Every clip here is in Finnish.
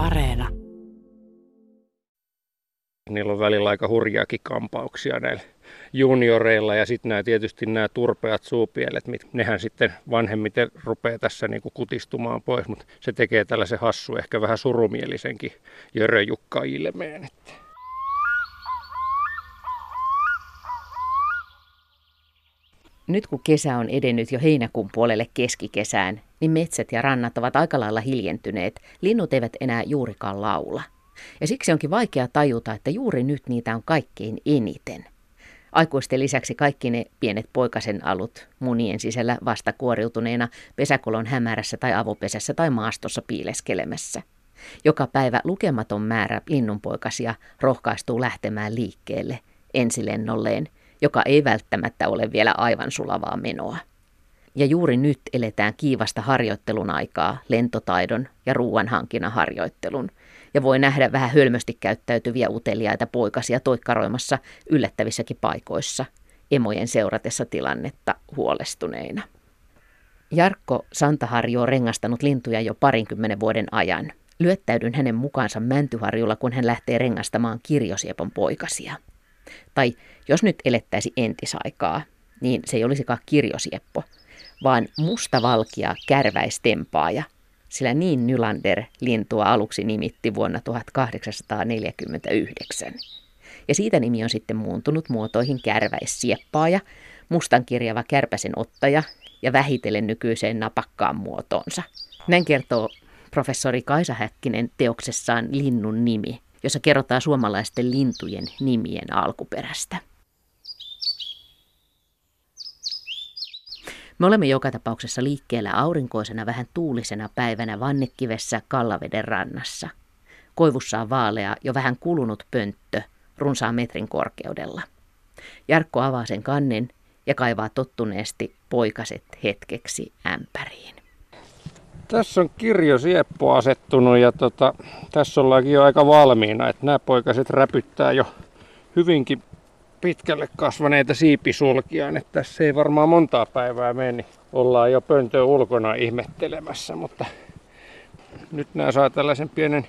Areena. Niillä on välillä aika hurjaakin kampauksia näillä junioreilla ja sitten nämä tietysti nämä turpeat suupielet, nehän sitten vanhemmiten rupeaa tässä niin kuin kutistumaan pois, mutta se tekee tällaisen hassu, ehkä vähän surumielisenkin Jörö-Jukka ilmeen. Että. Nyt kun kesä on edennyt jo heinäkuun puolelle keskikesään, niin metsät ja rannat ovat aika lailla hiljentyneet. Linnut eivät enää juurikaan laula. Ja siksi onkin vaikea tajuta, että juuri nyt niitä on kaikkein eniten. Aikuisten lisäksi kaikki ne pienet poikasen alut munien sisällä vasta kuoriutuneena pesäkolon hämärässä tai avopesässä tai maastossa piileskelemässä. Joka päivä lukematon määrä linnunpoikasia rohkaistuu lähtemään liikkeelle ensilennolleen – joka ei välttämättä ole vielä aivan sulavaa menoa. Ja juuri nyt eletään kiivasta harjoittelun aikaa lentotaidon ja ruoanhankinnan harjoittelun, ja voi nähdä vähän hölmösti käyttäytyviä uteliaita poikasia toikkaroimassa yllättävissäkin paikoissa, emojen seuratessa tilannetta huolestuneina. Jarkko Santaharjo on rengastanut lintuja jo parinkymmenen vuoden ajan. Lyöttäydyn hänen mukaansa Mäntyharjulla, kun hän lähtee rengastamaan kirjosiepon poikasia. Tai jos nyt elettäisi entisaikaa, niin se ei olisikaan kirjosieppo, vaan mustavalkia kärväistempaaja, sillä niin Nylander lintua aluksi nimitti vuonna 1849. Ja siitä nimi on sitten muuntunut muotoihin kärväissieppaaja, mustankirjava kärpäsen ottaja ja vähitellen nykyiseen napakkaan muotoonsa. Näin kertoo professori Kaisa Häkkinen teoksessaan Linnun nimi, jossa kerrotaan suomalaisten lintujen nimien alkuperästä. Me olemme joka tapauksessa liikkeellä aurinkoisena vähän tuulisena päivänä Vannekivessä Kallaveden rannassa. Koivussa on vaalea, jo vähän kulunut pönttö, runsaan metrin korkeudella. Jarkko avaa sen kannen ja kaivaa tottuneesti poikaset hetkeksi ämpäriin. Tässä on kirjo Sieppo asettunut ja tota, tässä ollaankin jo aika valmiina, että nämä poikaset räpyttää jo hyvinkin pitkälle kasvaneita siipisulkiaan, että tässä ei varmaan montaa päivää meni. Niin ollaan jo pöntöä ulkona ihmettelemässä, mutta nyt nämä saa tällaisen pienen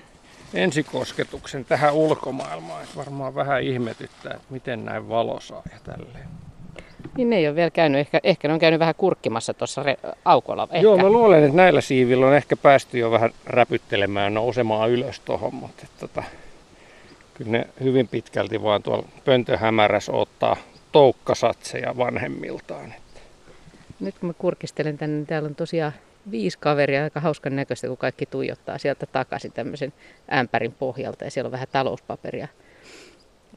ensikosketuksen tähän ulkomaailmaan. Että varmaan vähän ihmetyttää, että miten näin valo saa ja tälleen. Niin ne ei ole vielä käynyt, ehkä, ehkä ne on käynyt vähän kurkkimassa tuossa re- aukolla. Ehkä. Joo, mä luulen, että näillä siivillä on ehkä päästy jo vähän räpyttelemään nousemaan ylös tuohon, mutta että, tota, kyllä ne hyvin pitkälti vaan tuolla pöntöhämäräs ottaa toukkasatseja vanhemmiltaan. Että. Nyt kun mä kurkistelen tänne, niin täällä on tosiaan viisi kaveria, aika hauskan näköistä, kun kaikki tuijottaa sieltä takaisin tämmöisen ämpärin pohjalta ja siellä on vähän talouspaperia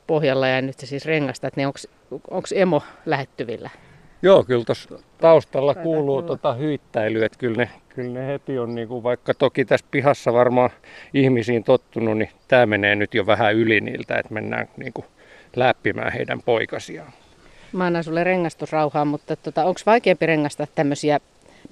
pohjalla ja nyt se siis rengasta, että onko emo lähettyvillä? Joo, kyllä tuossa taustalla kuuluu tota hyittäily, että kyllä ne, kyllä ne heti on, niin kuin, vaikka toki tässä pihassa varmaan ihmisiin tottunut, niin tämä menee nyt jo vähän yli niiltä, että mennään niin kuin, läppimään heidän poikasiaan. Mä annan sulle rengastusrauhaa, mutta tota, onko vaikeampi rengastaa tämmöisiä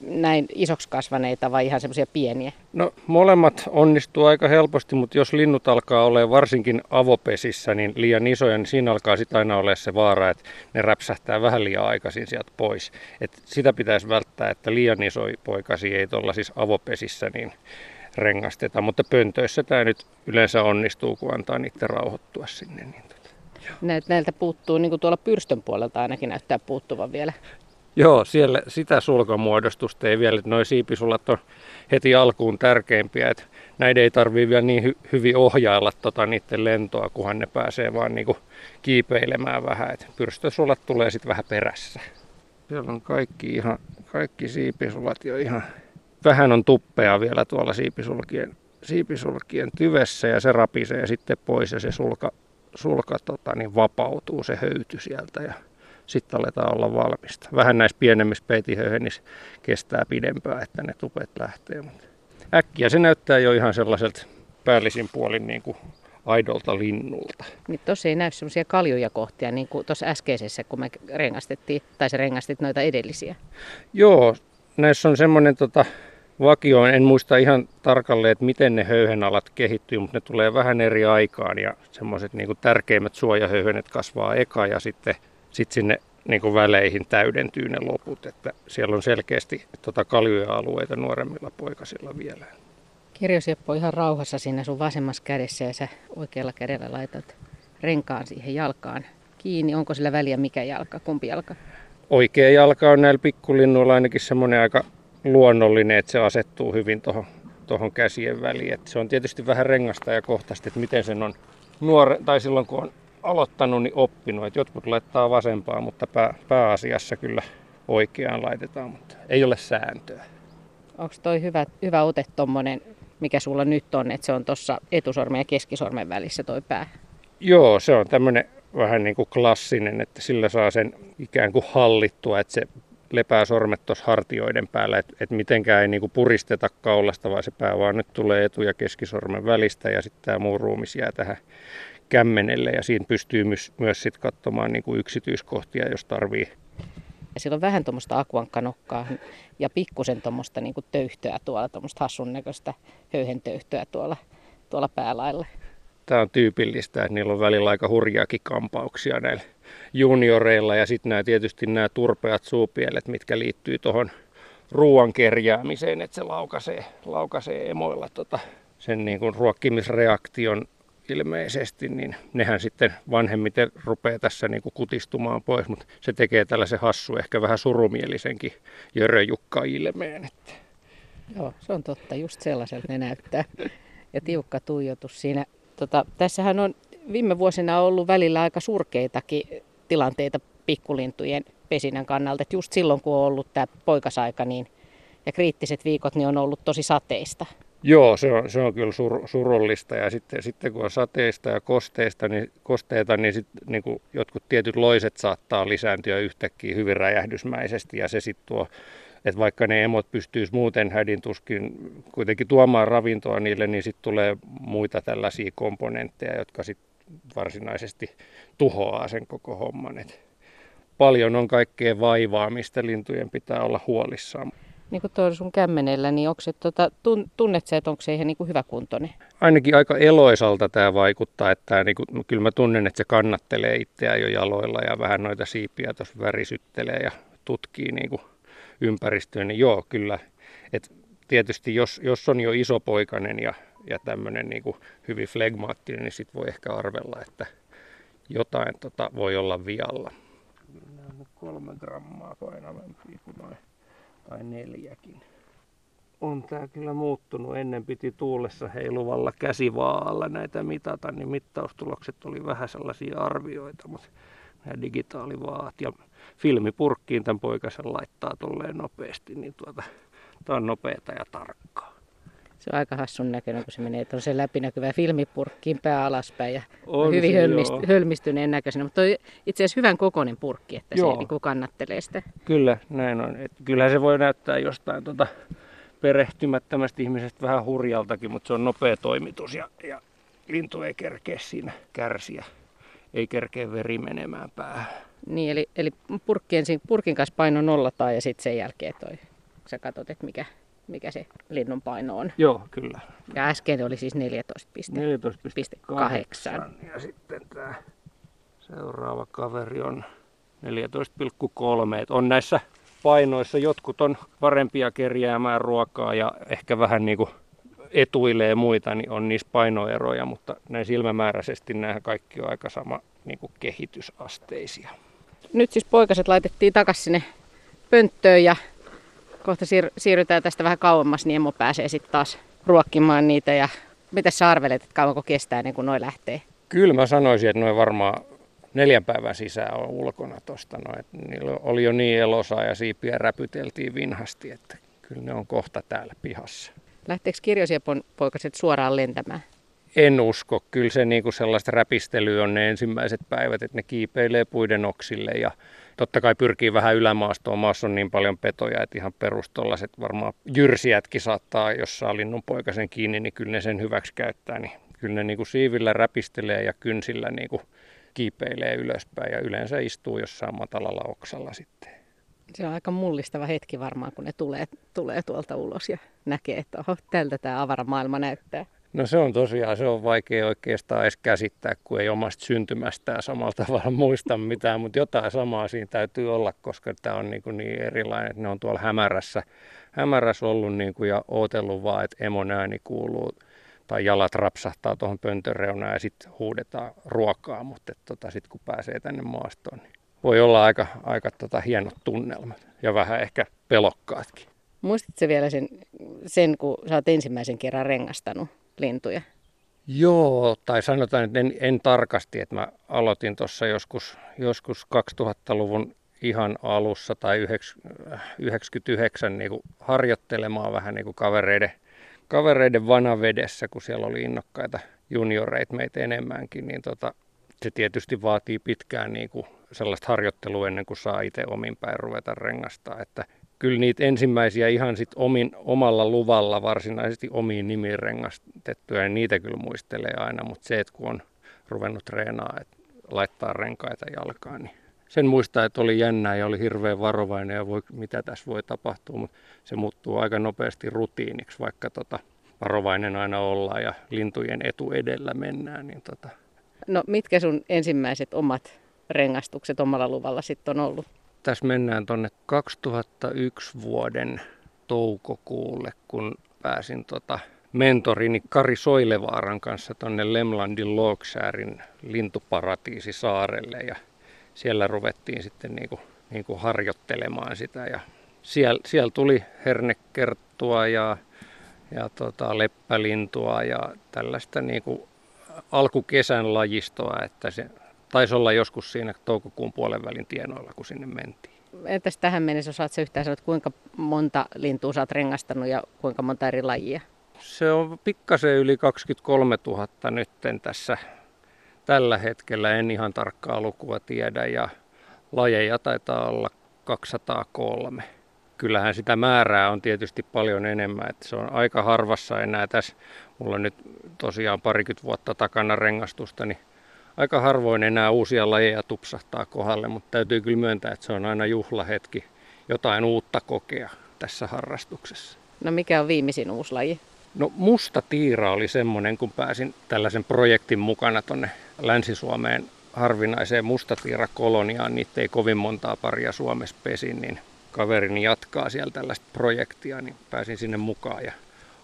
näin isoksi kasvaneita vai ihan semmoisia pieniä? No molemmat onnistuu aika helposti, mutta jos linnut alkaa olla varsinkin avopesissä niin liian isoja, niin siinä alkaa sitten aina olla se vaara, että ne räpsähtää vähän liian aikaisin sieltä pois. Et sitä pitäisi välttää, että liian iso poikasi ei tuolla siis avopesissä niin rengasteta, mutta pöntöissä tämä nyt yleensä onnistuu, kun antaa niiden rauhoittua sinne. Niin tota. Näiltä puuttuu, niin kuin tuolla pyrstön puolelta ainakin näyttää puuttuvan vielä Joo, siellä sitä sulkamuodostusta ei vielä, että noi siipisulat on heti alkuun tärkeimpiä, että näiden ei tarvitse vielä niin hy- hyvin ohjailla tota niiden lentoa, kunhan ne pääsee vaan niinku kiipeilemään vähän, että pyrstösulat tulee sitten vähän perässä. Siellä on kaikki, ihan, kaikki siipisulat jo ihan, vähän on tuppea vielä tuolla siipisulkien, siipisulkien tyvessä ja se rapisee sitten pois ja se sulka, sulka tota, niin vapautuu se höyty sieltä ja sitten aletaan olla valmista. Vähän näissä pienemmissä peitihöyhenissä kestää pidempään, että ne tupet lähtee. Mutta äkkiä se näyttää jo ihan sellaiselta päällisin puolin niin kuin aidolta linnulta. Niin tuossa ei näy semmoisia kaljuja kohtia, niin kuin tuossa äskeisessä, kun me rengastettiin, tai se rengastit noita edellisiä. Joo, näissä on semmoinen tota, vakio, en muista ihan tarkalleen, että miten ne höyhenalat kehittyy, mutta ne tulee vähän eri aikaan ja semmoiset niin tärkeimmät suojahöyhenet kasvaa eka ja sitten sitten sinne niin kuin väleihin täydentyy ne loput, että siellä on selkeästi tota kaljuja alueita nuoremmilla poikasilla vielä. Kirjoseppo ihan rauhassa siinä sun vasemmassa kädessä ja sä oikealla kädellä laitat renkaan siihen jalkaan kiinni. Onko sillä väliä mikä jalka, kumpi jalka? Oikea jalka on näillä pikkulinnuilla ainakin semmoinen aika luonnollinen, että se asettuu hyvin tuohon tohon käsien väliin. Et se on tietysti vähän rengasta ja kohtaisesti, että miten sen on nuore, tai silloin kun on aloittanut, niin oppinut. Et jotkut laittaa vasempaa, mutta pää, pääasiassa kyllä oikeaan laitetaan, mutta ei ole sääntöä. Onko toi hyvä, hyvä ote tuommoinen, mikä sulla nyt on, että se on tuossa etusormen ja keskisormen välissä toi pää? Joo, se on tämmöinen vähän niin kuin klassinen, että sillä saa sen ikään kuin hallittua, että se lepää sormet tuossa hartioiden päällä, että et mitenkään ei niinku puristeta kaulasta, vaan se pää vaan nyt tulee etu- ja keskisormen välistä ja sitten tämä muu ruumis jää tähän kämmenelle ja siinä pystyy myös, myös sit katsomaan niinku yksityiskohtia, jos tarvii. Ja sillä on vähän tuommoista akuankkanokkaa ja pikkusen tuommoista niinku töyhtöä tuolla, tuommoista hassun näköistä höyhentöyhtöä tuolla, tuolla päälailla. Tämä on tyypillistä, että niillä on välillä aika hurjaakin kampauksia näillä junioreilla ja sitten nämä tietysti nämä turpeat suupielet, mitkä liittyy tuohon ruoan kerjäämiseen, että se laukaisee, laukaisee emoilla tota, sen niin kuin ruokkimisreaktion ilmeisesti, niin nehän sitten vanhemmiten rupeaa tässä niin kuin kutistumaan pois, mutta se tekee tällaisen hassu, ehkä vähän surumielisenkin jöröjukka ilmeen. Että. Joo, se on totta, just sellaiselta ne näyttää. Ja tiukka tuijotus siinä. Tota, tässähän on viime vuosina ollut välillä aika surkeitakin tilanteita pikkulintujen pesinän kannalta. Et just silloin, kun on ollut tämä poikasaika niin, ja kriittiset viikot, niin on ollut tosi sateista. Joo, se on, se on kyllä sur, surullista ja sitten, sitten kun on sateista ja kosteista, niin, kosteita, niin, sit, niin kuin jotkut tietyt loiset saattaa lisääntyä yhtäkkiä hyvin räjähdysmäisesti ja se sitten tuo että vaikka ne emot pystyisi muuten hädin tuskin kuitenkin tuomaan ravintoa niille, niin sitten tulee muita tällaisia komponentteja, jotka sitten varsinaisesti tuhoaa sen koko homman. Et paljon on kaikkea vaivaa, mistä lintujen pitää olla huolissaan. Niin kuin tuolla sun kämmenellä, niin onko se, tuota, tunnet se, että onko se ihan niin kuin hyvä kuntoinen? Ainakin aika eloisalta tämä vaikuttaa, että niin kuin, kyllä mä tunnen, että se kannattelee itseään jo jaloilla ja vähän noita siipiä tuossa värisyttelee ja tutkii niin kuin ympäristöä, niin joo, kyllä. Et tietysti jos, jos on jo isopoikainen ja, ja tämmöinen niin kuin hyvin flegmaattinen, niin sitten voi ehkä arvella, että jotain tota voi olla vialla. Nämä on kolme grammaa painavampi kuin noin, tai neljäkin. On tämä kyllä muuttunut. Ennen piti tuulessa heiluvalla käsivaalla näitä mitata, niin mittaustulokset oli vähän sellaisia arvioita, mutta nämä digitaalivaat ja filmipurkkiin tämän poikasen laittaa tolleen nopeasti, niin tuota, tämä on nopeata ja tarkkaa. Se on aika hassun näköinen, kun se menee tuollaisen läpinäkyvään filmipurkkiin pää alaspäin ja on hyvin se, hölmist- hölmistyneen näköisenä. Mutta itse asiassa hyvän kokoinen purkki, että joo. se niin kannattelee sitä. Kyllä, näin on. Et kyllähän se voi näyttää jostain tuota perehtymättömästä ihmisestä vähän hurjaltakin, mutta se on nopea toimitus ja, ja lintu ei kerkeä siinä kärsiä. Ei kerkeä veri menemään päähän. Niin, eli, eli purkki ensin, purkin kanssa paino nollataan ja sitten sen jälkeen toi, sä katsot, että mikä, mikä se linnun paino on. Joo, kyllä. Ja äsken oli siis 14,8. 14,8. Ja sitten tämä seuraava kaveri on 14,3. On näissä painoissa jotkut on parempia kerjäämään ruokaa ja ehkä vähän niin kuin etuilee muita, niin on niissä painoeroja, mutta näin silmämääräisesti nämä kaikki on aika sama niin kuin kehitysasteisia nyt siis poikaset laitettiin takaisin sinne pönttöön ja kohta siir- siirrytään tästä vähän kauemmas, niin Emo pääsee sitten taas ruokkimaan niitä. Ja mitä sä arvelet, että kauanko kestää ennen kuin noi lähtee? Kyllä mä sanoisin, että noin varmaan neljän päivän sisään on ulkona tuosta. No, niillä oli jo niin elosaa ja siipiä räpyteltiin vinhasti, että kyllä ne on kohta täällä pihassa. Lähteekö kirjosiepon poikaset suoraan lentämään? En usko. Kyllä se niin kuin sellaista räpistelyä on ne ensimmäiset päivät, että ne kiipeilee puiden oksille ja totta kai pyrkii vähän ylämaastoon. Maassa on niin paljon petoja, että ihan perustollaiset varmaan jyrsijätkin saattaa, jos saa linnun poikasen kiinni, niin kyllä ne sen hyväksi käyttää. Niin kyllä ne niin kuin siivillä räpistelee ja kynsillä niin kuin kiipeilee ylöspäin ja yleensä istuu jossain matalalla oksalla sitten. Se on aika mullistava hetki varmaan, kun ne tulee, tulee tuolta ulos ja näkee, että oho, tältä tämä avaramaailma näyttää. No se on tosiaan, se on vaikea oikeastaan edes käsittää, kun ei omasta syntymästään samalla tavalla muista mitään, mutta jotain samaa siinä täytyy olla, koska tämä on niin, niin erilainen, että ne on tuolla hämärässä hämäräs ollut niin kuin, ja ootellut vaan, että emon ääni kuuluu tai jalat rapsahtaa tuohon pöntön reunaan ja sitten huudetaan ruokaa, mutta tota, sitten kun pääsee tänne maastoon, niin voi olla aika, aika tota, hienot tunnelmat ja vähän ehkä pelokkaatkin. Muistatko vielä sen, sen, kun sä oot ensimmäisen kerran rengastanut lintuja? Joo, tai sanotaan, että en, en tarkasti, että mä aloitin tuossa joskus, joskus 2000-luvun ihan alussa tai 99 niin kuin harjoittelemaan vähän niin kuin kavereiden, kavereiden vanavedessä, kun siellä oli innokkaita junioreita meitä enemmänkin, niin tota, se tietysti vaatii pitkään niin kuin sellaista harjoittelua ennen kuin saa itse omin päin ruveta rengastaa. Että kyllä niitä ensimmäisiä ihan sit omin, omalla luvalla varsinaisesti omiin nimiin rengastettuja, niin niitä kyllä muistelee aina, mutta se, että kun on ruvennut treenaa, että laittaa renkaita jalkaan, niin sen muistaa, että oli jännää ja oli hirveän varovainen ja voi, mitä tässä voi tapahtua, mutta se muuttuu aika nopeasti rutiiniksi, vaikka tota, varovainen aina ollaan ja lintujen etu edellä mennään. Niin tota. No mitkä sun ensimmäiset omat rengastukset omalla luvalla sitten on ollut? Tässä mennään tuonne 2001 vuoden toukokuulle, kun pääsin tota mentorini Kari Soilevaaran kanssa tuonne Lemlandin Logsäärin lintuparatiisi saarelle ja siellä ruvettiin sitten niin kuin, niin kuin harjoittelemaan sitä. Ja siellä, siellä tuli hernekerttua ja, ja tota, leppälintua ja tällaista niin kuin alkukesän lajistoa, että se taisi olla joskus siinä toukokuun puolen välin tienoilla, kun sinne mentiin. Entäs tähän mennessä osaat yhtään sanoa, kuinka monta lintua olet rengastanut ja kuinka monta eri lajia? Se on pikkasen yli 23 000 nytten tässä tällä hetkellä, en ihan tarkkaa lukua tiedä ja lajeja taitaa olla 203. Kyllähän sitä määrää on tietysti paljon enemmän, että se on aika harvassa enää tässä. Mulla on nyt tosiaan parikymmentä vuotta takana rengastusta, niin aika harvoin enää uusia lajeja tupsahtaa kohdalle, mutta täytyy kyllä myöntää, että se on aina juhlahetki jotain uutta kokea tässä harrastuksessa. No mikä on viimeisin uusi laji? No musta tiira oli semmoinen, kun pääsin tällaisen projektin mukana tonne Länsi-Suomeen harvinaiseen mustatiirakoloniaan. Niitä ei kovin montaa paria Suomessa pesin, niin kaverini jatkaa siellä tällaista projektia, niin pääsin sinne mukaan. Ja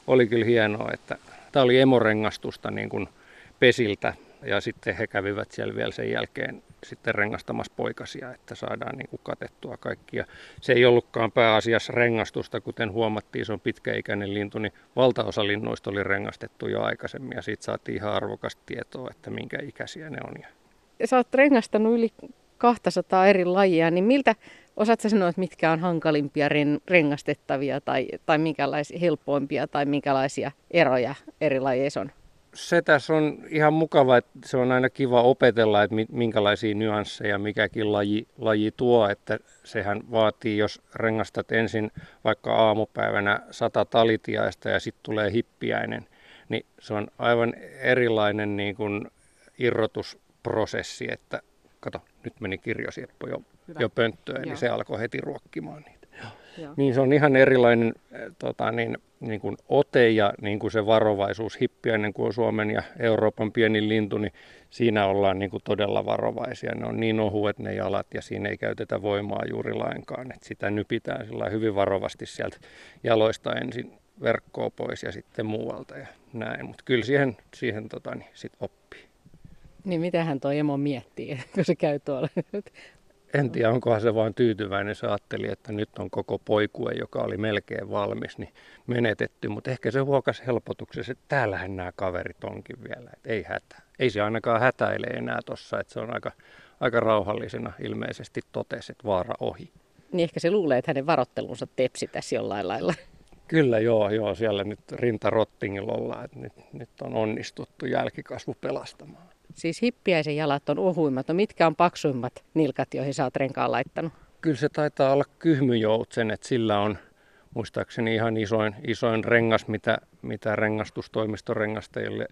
oli kyllä hienoa, että tämä oli emorengastusta niin kuin pesiltä ja sitten he kävivät siellä vielä sen jälkeen sitten rengastamassa poikasia, että saadaan niin kuin katettua kaikki. Ja se ei ollutkaan pääasiassa rengastusta, kuten huomattiin, se on pitkäikäinen lintu, niin valtaosa linnuista oli rengastettu jo aikaisemmin ja siitä saatiin ihan arvokasta tietoa, että minkä ikäisiä ne on. Sä oot rengastanut yli 200 eri lajia, niin miltä, osaatko sanoa, että mitkä on hankalimpia rengastettavia tai, tai minkälaisia helpoimpia tai minkälaisia eroja eri lajeissa on? Se tässä on ihan mukava, että se on aina kiva opetella, että minkälaisia nyansseja mikäkin laji, laji tuo, että sehän vaatii, jos rengastat ensin vaikka aamupäivänä sata talitiaista ja sitten tulee hippiäinen, niin se on aivan erilainen niin kuin irrotusprosessi, että kato, nyt meni kirjosieppo jo, jo pönttöön, niin se alkoi heti ruokkimaan niitä. Joo. Niin se on ihan erilainen eh, tota, niin, niin kuin ote ja niin kuin se varovaisuus. Hippiäinen kuin on Suomen ja Euroopan pienin lintu, niin siinä ollaan niin kuin todella varovaisia. Ne on niin ohuet ne jalat ja siinä ei käytetä voimaa juuri lainkaan. Et sitä nypitään hyvin varovasti sieltä jaloista ensin verkkoa pois ja sitten muualta ja näin. Mutta kyllä siihen, siihen tota, niin sit oppii. Niin mitähän tuo emo miettii, kun se käy tuolla en tiedä, onkohan se vain tyytyväinen. Se ajatteli, että nyt on koko poikue, joka oli melkein valmis, niin menetetty. Mutta ehkä se huokas helpotuksessa, että täällähän nämä kaverit onkin vielä. Että ei hätä. Ei se ainakaan hätäile enää tuossa, että se on aika, aika rauhallisena ilmeisesti totesi, että vaara ohi. Niin ehkä se luulee, että hänen varottelunsa tepsitäisi jollain lailla. Kyllä joo, joo, siellä nyt rintarottingilla ollaan, että nyt, nyt on onnistuttu jälkikasvu pelastamaan. Siis hippiäisen jalat on ohuimmat. No mitkä on paksuimmat nilkat, joihin sä oot renkaan laittanut? Kyllä se taitaa olla kyhmyjoutsen, että sillä on muistaakseni ihan isoin, isoin rengas, mitä, mitä rengastustoimistorengastajille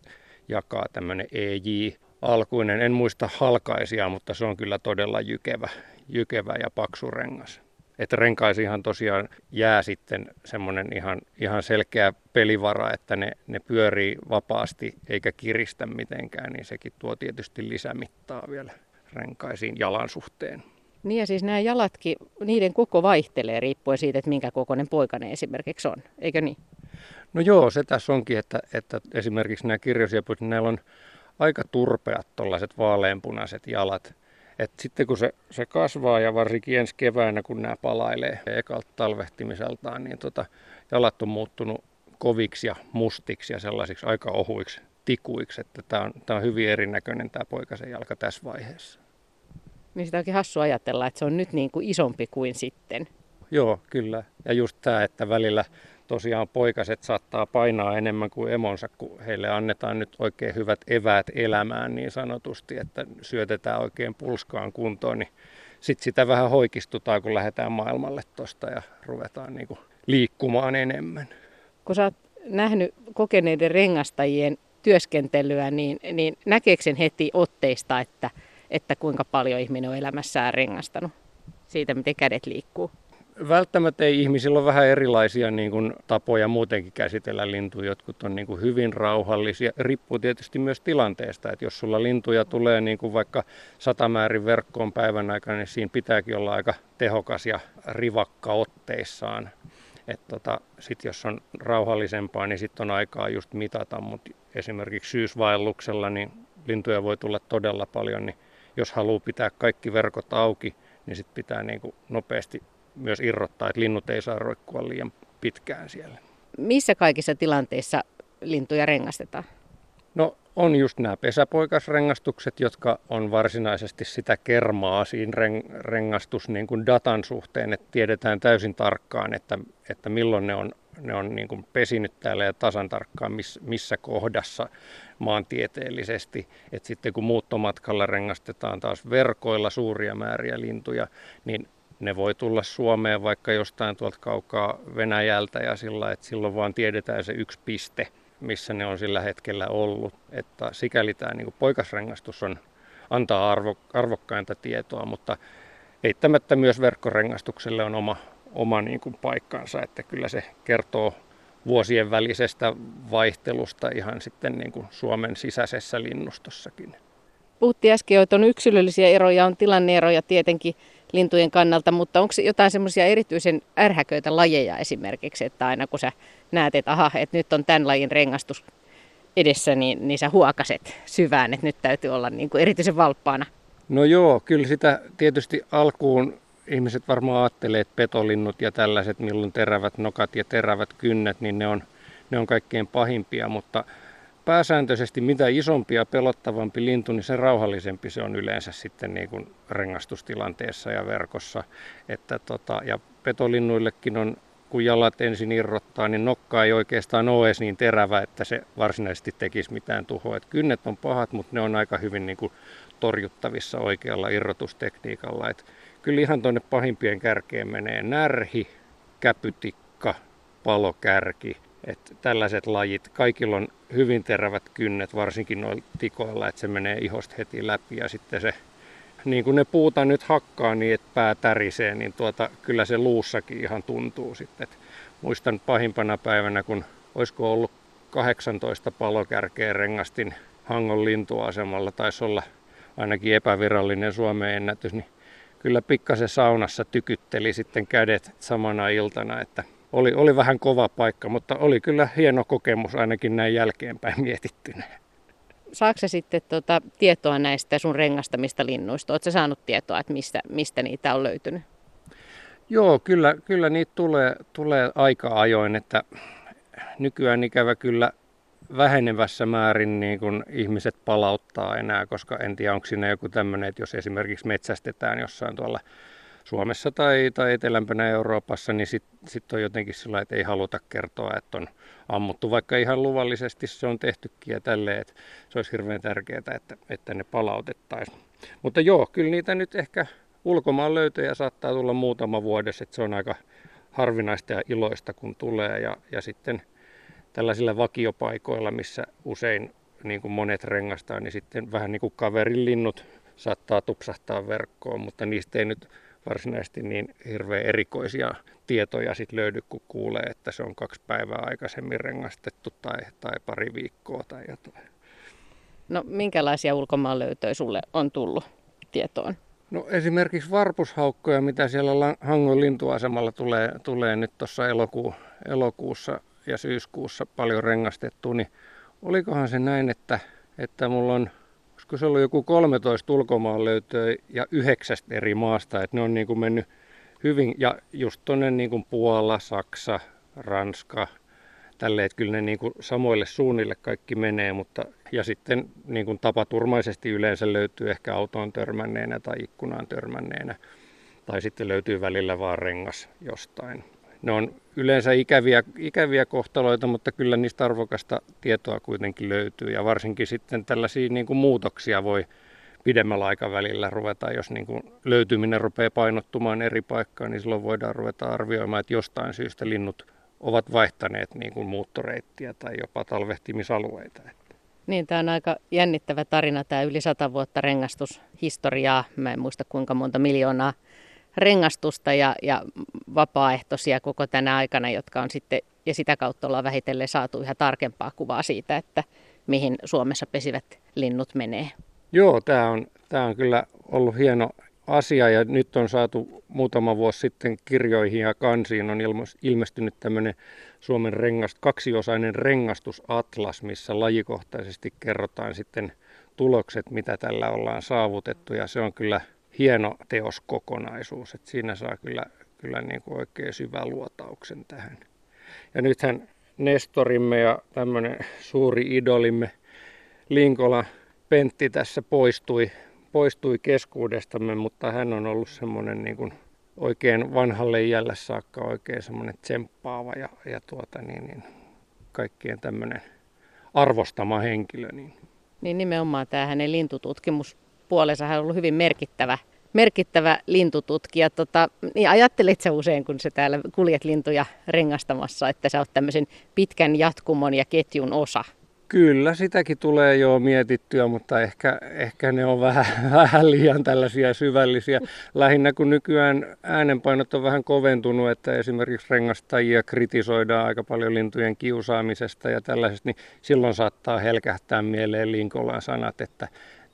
jakaa tämmöinen EJ alkuinen. En muista halkaisia, mutta se on kyllä todella jykevä, jykevä ja paksu rengas että renkaisihan tosiaan jää sitten semmoinen ihan, ihan selkeä pelivara, että ne, ne pyörii vapaasti eikä kiristä mitenkään, niin sekin tuo tietysti lisämittaa vielä renkaisiin jalan suhteen. Niin ja siis nämä jalatkin, niiden koko vaihtelee riippuen siitä, että minkä kokoinen poikainen esimerkiksi on, eikö niin? No joo, se tässä onkin, että, että esimerkiksi nämä kirjosieput, niin näillä on aika turpeat tuollaiset vaaleanpunaiset jalat. Et sitten kun se, se kasvaa ja varsinkin ensi keväänä, kun nämä palailee ekalta talvehtimiseltaan, niin tota, jalat on muuttunut koviksi ja mustiksi ja sellaisiksi aika ohuiksi tikuiksi. Että tämä on, tää on hyvin erinäköinen tämä poikasen jalka tässä vaiheessa. Niin sitä onkin hassu ajatella, että se on nyt niin kuin isompi kuin sitten. Joo, kyllä. Ja just tämä, että välillä tosiaan poikaset saattaa painaa enemmän kuin emonsa, kun heille annetaan nyt oikein hyvät eväät elämään niin sanotusti, että syötetään oikein pulskaan kuntoon, niin sitten sitä vähän hoikistutaan, kun lähdetään maailmalle tuosta ja ruvetaan niin kuin liikkumaan enemmän. Kun sä oot nähnyt kokeneiden rengastajien työskentelyä, niin, niin näkeekö sen heti otteista, että, että kuinka paljon ihminen on elämässään rengastanut siitä, miten kädet liikkuu? Välttämättä ei ihmisillä ole vähän erilaisia niin kuin, tapoja muutenkin käsitellä lintuja. Jotkut on niin kuin, hyvin rauhallisia. Riippuu tietysti myös tilanteesta, että jos sulla lintuja tulee niin kuin vaikka satamäärin verkkoon päivän aikana, niin siinä pitääkin olla aika tehokas ja rivakka otteissaan. Tota, sitten jos on rauhallisempaa, niin sitten on aikaa just mitata, mutta esimerkiksi syysvaelluksella niin lintuja voi tulla todella paljon, niin jos haluaa pitää kaikki verkot auki, niin sitten pitää niin kuin nopeasti myös irrottaa, että linnut ei saa roikkua liian pitkään siellä. Missä kaikissa tilanteissa lintuja rengastetaan? No on just nämä pesäpoikasrengastukset, jotka on varsinaisesti sitä kermaa siinä rengastus niin kuin datan suhteen, että tiedetään täysin tarkkaan, että, että milloin ne on, ne on niin kuin pesinyt täällä ja tasan tarkkaan miss, missä kohdassa maantieteellisesti. Et sitten kun muuttomatkalla rengastetaan taas verkoilla suuria määriä lintuja, niin ne voi tulla Suomeen vaikka jostain tuolta kaukaa Venäjältä ja sillä, että silloin vaan tiedetään se yksi piste, missä ne on sillä hetkellä ollut. Että sikäli tämä niin poikasrengastus on, antaa arvo, arvokkainta tietoa, mutta eittämättä myös verkkorengastukselle on oma, oma niin kuin paikkansa, että kyllä se kertoo vuosien välisestä vaihtelusta ihan sitten niin kuin Suomen sisäisessä linnustossakin. Puhuttiin äsken, että on yksilöllisiä eroja, on tilanneeroja tietenkin lintujen kannalta, mutta onko jotain semmoisia erityisen ärhäköitä lajeja esimerkiksi, että aina kun sä näet, että aha, että nyt on tämän lajin rengastus edessä, niin, niin sä huokaset syvään, että nyt täytyy olla niin kuin erityisen valppaana. No joo, kyllä sitä tietysti alkuun ihmiset varmaan ajattelee, että petolinnut ja tällaiset, milloin terävät nokat ja terävät kynnet, niin ne on, ne on kaikkein pahimpia, mutta pääsääntöisesti mitä isompi ja pelottavampi lintu, niin sen rauhallisempi se on yleensä sitten niin kuin rengastustilanteessa ja verkossa. Että tota, ja petolinnuillekin on, kun jalat ensin irrottaa, niin nokka ei oikeastaan ole edes niin terävä, että se varsinaisesti tekisi mitään tuhoa. Et kynnet on pahat, mutta ne on aika hyvin niin kuin torjuttavissa oikealla irrotustekniikalla. Et kyllä ihan tuonne pahimpien kärkeen menee närhi, käpytikka, palokärki, että tällaiset lajit, kaikilla on hyvin terävät kynnet, varsinkin noilla tikoilla, että se menee ihosta heti läpi ja sitten se, niin kuin ne puuta nyt hakkaa niin, että pää tärisee, niin tuota, kyllä se luussakin ihan tuntuu sitten. Et muistan pahimpana päivänä, kun olisiko ollut 18 palokärkeä rengastin Hangon lintuasemalla, taisi olla ainakin epävirallinen Suomen ennätys, niin kyllä pikkasen saunassa tykytteli sitten kädet samana iltana, että oli, oli vähän kova paikka, mutta oli kyllä hieno kokemus ainakin näin jälkeenpäin mietittynä. Saatko sä sitten tuota, tietoa näistä sun rengastamista linnuista? Oletko saanut tietoa, että mistä, mistä niitä on löytynyt? Joo, kyllä, kyllä niitä tulee, tulee aika ajoin, että nykyään ikävä kyllä vähenevässä määrin niin kun ihmiset palauttaa enää, koska en tiedä onko siinä joku tämmöinen, että jos esimerkiksi metsästetään jossain tuolla Suomessa tai, tai etelämpänä Euroopassa, niin sitten sit on jotenkin sillä että ei haluta kertoa, että on ammuttu, vaikka ihan luvallisesti se on tehtykin ja tälleen, että se olisi hirveän tärkeää, että, että ne palautettaisiin. Mutta joo, kyllä niitä nyt ehkä ulkomaan löytöjä saattaa tulla muutama vuodessa, että se on aika harvinaista ja iloista, kun tulee. Ja, ja sitten tällaisilla vakiopaikoilla, missä usein niin kuin monet rengastaa, niin sitten vähän niin kuin kaverin linnut saattaa tupsahtaa verkkoon, mutta niistä ei nyt varsinaisesti niin hirveän erikoisia tietoja sit löydy, kun kuulee, että se on kaksi päivää aikaisemmin rengastettu tai, tai pari viikkoa tai jotain. No minkälaisia ulkomaan löytöjä sulle on tullut tietoon? No esimerkiksi varpushaukkoja, mitä siellä Hangon lintuasemalla tulee, tulee nyt tuossa eloku, elokuussa ja syyskuussa paljon rengastettu, niin olikohan se näin, että, että mulla on, olisiko se ollut joku 13 ulkomaan löytöä ja yhdeksästä eri maasta, että ne on niin kuin mennyt hyvin, ja just tuonne niin kuin Puola, Saksa, Ranska, tälle, että kyllä ne niin kuin samoille suunnille kaikki menee, mutta ja sitten niin kuin tapaturmaisesti yleensä löytyy ehkä autoon törmänneenä tai ikkunaan törmänneenä, tai sitten löytyy välillä vaan rengas jostain. Ne on yleensä ikäviä, ikäviä kohtaloita, mutta kyllä niistä arvokasta tietoa kuitenkin löytyy, ja varsinkin sitten tällaisia niin kuin muutoksia voi pidemmällä aikavälillä ruveta, jos niin kuin löytyminen rupeaa painottumaan eri paikkaan, niin silloin voidaan ruveta arvioimaan, että jostain syystä linnut ovat vaihtaneet niin kuin muuttoreittiä tai jopa talvehtimisalueita. Niin, tämä on aika jännittävä tarina, tämä yli sata vuotta rengastushistoriaa. Mä en muista kuinka monta miljoonaa rengastusta ja, ja vapaaehtoisia koko tänä aikana, jotka on sitten, ja sitä kautta ollaan vähitellen saatu ihan tarkempaa kuvaa siitä, että mihin Suomessa pesivät linnut menee. Joo, tämä on, tämä on kyllä ollut hieno asia ja nyt on saatu muutama vuosi sitten kirjoihin ja kansiin on ilmestynyt tämmöinen Suomen rengast, kaksiosainen rengastusatlas, missä lajikohtaisesti kerrotaan sitten tulokset, mitä tällä ollaan saavutettu ja se on kyllä hieno teoskokonaisuus, että siinä saa kyllä, kyllä niin kuin oikein syvä luotauksen tähän. Ja nythän Nestorimme ja tämmöinen suuri idolimme Linkola Pentti tässä poistui poistui keskuudestamme, mutta hän on ollut semmoinen niin kuin oikein vanhalle iälle saakka oikein semmoinen tsemppaava ja, ja tuota niin, niin kaikkien tämmöinen arvostama henkilö. Niin. niin nimenomaan tämä hänen lintututkimuspuolensa hän on ollut hyvin merkittävä, merkittävä lintututkija. Tota, niin ajattelit sä usein, kun sä täällä kuljet lintuja rengastamassa, että sä oot tämmöisen pitkän jatkumon ja ketjun osa? Kyllä, sitäkin tulee jo mietittyä, mutta ehkä, ehkä ne on vähän, vähän liian tällaisia syvällisiä. Lähinnä kun nykyään äänenpainot on vähän koventunut, että esimerkiksi rengastajia kritisoidaan aika paljon lintujen kiusaamisesta ja tällaisesta, niin silloin saattaa helkähtää mieleen Linkolan sanat, että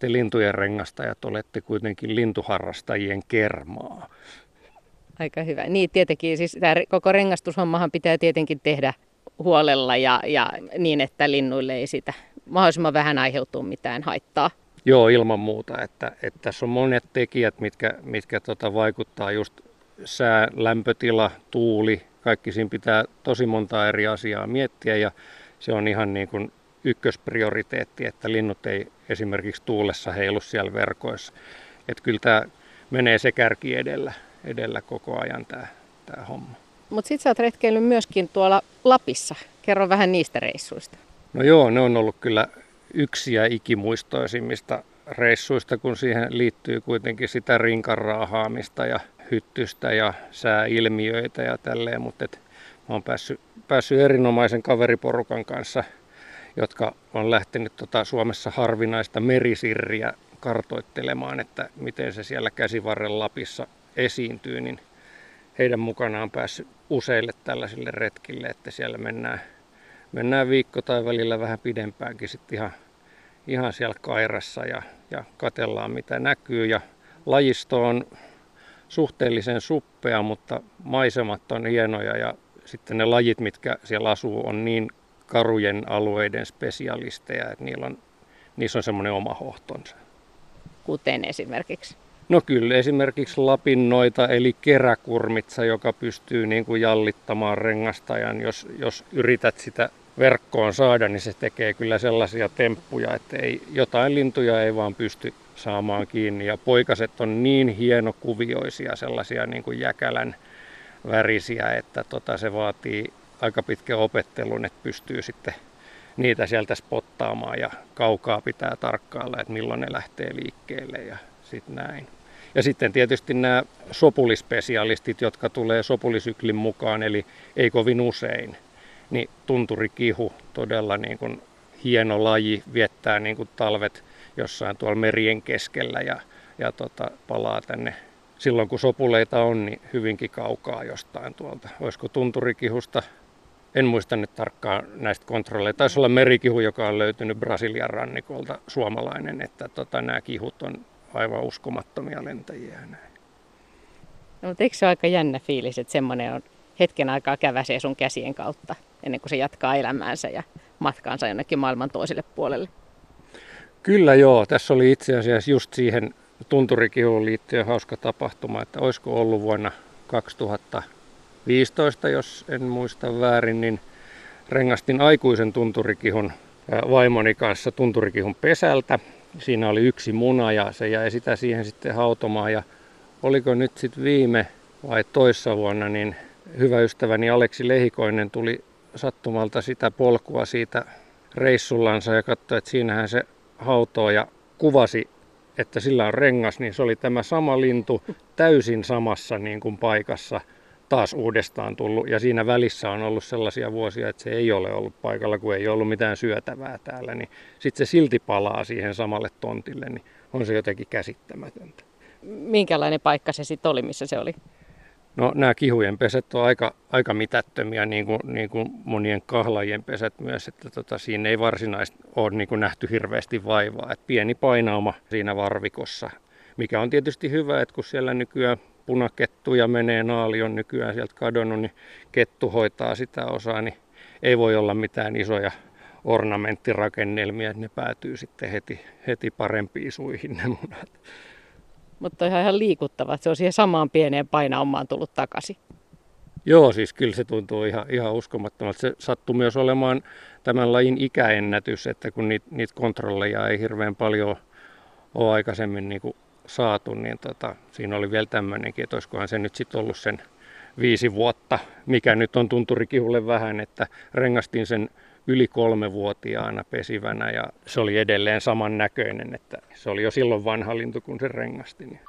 te lintujen rengastajat olette kuitenkin lintuharrastajien kermaa. Aika hyvä. Niin tietenkin, siis tämä koko rengastushommahan pitää tietenkin tehdä huolella ja, ja niin, että linnuille ei sitä mahdollisimman vähän aiheutuu mitään haittaa. Joo, ilman muuta. Että, että tässä on monet tekijät, mitkä, mitkä tota vaikuttaa just sää, lämpötila, tuuli, kaikki siinä pitää tosi monta eri asiaa miettiä ja se on ihan niin kuin ykkösprioriteetti, että linnut ei esimerkiksi tuulessa heilu siellä verkoissa. Että kyllä tämä menee se kärki edellä, edellä koko ajan tämä, tämä homma. Mutta sitten sä oot retkeillyt myöskin tuolla Lapissa. Kerro vähän niistä reissuista. No joo, ne on ollut kyllä yksiä ikimuistoisimmista reissuista, kun siihen liittyy kuitenkin sitä rinkaraahaamista ja hyttystä ja sääilmiöitä ja tälleen, mutta et mä oon päässyt, päässyt erinomaisen kaveriporukan kanssa, jotka on lähtenyt tota Suomessa harvinaista merisirriä kartoittelemaan, että miten se siellä käsivarren Lapissa esiintyy, niin heidän mukanaan päässyt useille tällaisille retkille, että siellä mennään, mennään viikko tai välillä vähän pidempäänkin sitten ihan, ihan siellä kairassa ja, ja katellaan mitä näkyy. Ja lajisto on suhteellisen suppea, mutta maisemat on hienoja ja sitten ne lajit, mitkä siellä asuu, on niin karujen alueiden spesialisteja, että niillä on, niissä on semmoinen oma hohtonsa. Kuten esimerkiksi? No kyllä esimerkiksi lapinnoita eli keräkurmitsa, joka pystyy niin kuin jallittamaan rengastajan. Jos, jos yrität sitä verkkoon saada, niin se tekee kyllä sellaisia temppuja, että ei, jotain lintuja ei vaan pysty saamaan kiinni. Ja poikaset on niin hienokuvioisia, sellaisia niin kuin jäkälän värisiä, että tota, se vaatii aika pitkä opettelun, että pystyy sitten niitä sieltä spottaamaan ja kaukaa pitää tarkkailla, että milloin ne lähtee liikkeelle ja sitten näin. Ja sitten tietysti nämä sopulispesialistit, jotka tulee sopulisyklin mukaan, eli ei kovin usein. Niin tunturikihu, todella niin kuin hieno laji, viettää niin kuin talvet jossain tuolla merien keskellä ja, ja tota, palaa tänne silloin kun sopuleita on, niin hyvinkin kaukaa jostain tuolta. Olisiko tunturikihusta, en muista nyt tarkkaan näistä kontrolleista. Taisi olla merikihu, joka on löytynyt Brasilian rannikolta, suomalainen, että tota, nämä kihut on aivan uskomattomia lentäjiä näin. No, mutta eikö se ole aika jännä fiilis, että semmoinen on hetken aikaa käväsee sun käsien kautta ennen kuin se jatkaa elämäänsä ja matkaansa jonnekin maailman toiselle puolelle? Kyllä joo. Tässä oli itse asiassa just siihen tunturikihuun liittyen hauska tapahtuma, että olisiko ollut vuonna 2015, jos en muista väärin, niin rengastin aikuisen tunturikihun vaimoni kanssa tunturikihun pesältä. Siinä oli yksi muna ja se jäi sitä siihen sitten hautomaan ja oliko nyt sitten viime vai toissa vuonna, niin hyvä ystäväni Aleksi Lehikoinen tuli sattumalta sitä polkua siitä reissullansa ja katsoi, että siinähän se hautoo ja kuvasi, että sillä on rengas, niin se oli tämä sama lintu täysin samassa niin kuin paikassa taas uudestaan tullut. Ja siinä välissä on ollut sellaisia vuosia, että se ei ole ollut paikalla, kun ei ollut mitään syötävää täällä. Niin sitten se silti palaa siihen samalle tontille, niin on se jotenkin käsittämätöntä. Minkälainen paikka se sitten oli, missä se oli? No nämä kihujen pesät on aika, aika mitättömiä, niin kuin, niin kuin monien kahlajien pesät myös, että tota, siinä ei varsinaisesti ole niin kuin nähty hirveästi vaivaa. Et pieni painauma siinä varvikossa, mikä on tietysti hyvä, että kun siellä nykyään punakettuja menee, naali on nykyään sieltä kadonnut, niin kettu hoitaa sitä osaa, niin ei voi olla mitään isoja ornamenttirakennelmia, että ne päätyy sitten heti, heti parempiin suihin ne munat. Mutta ihan, ihan liikuttava, se on siihen samaan pieneen painaumaan tullut takaisin. Joo, siis kyllä se tuntuu ihan, ihan uskomattomalta. Se sattuu myös olemaan tämän lajin ikäennätys, että kun niitä, niitä kontrolleja ei hirveän paljon ole aikaisemmin niin kuin saatu, niin tota, siinä oli vielä tämmöinenkin, että olisikohan se nyt sitten ollut sen viisi vuotta, mikä nyt on tunturikihulle vähän, että rengastin sen yli kolmevuotiaana pesivänä ja se oli edelleen saman näköinen, että se oli jo silloin vanha lintu, kun se rengasti.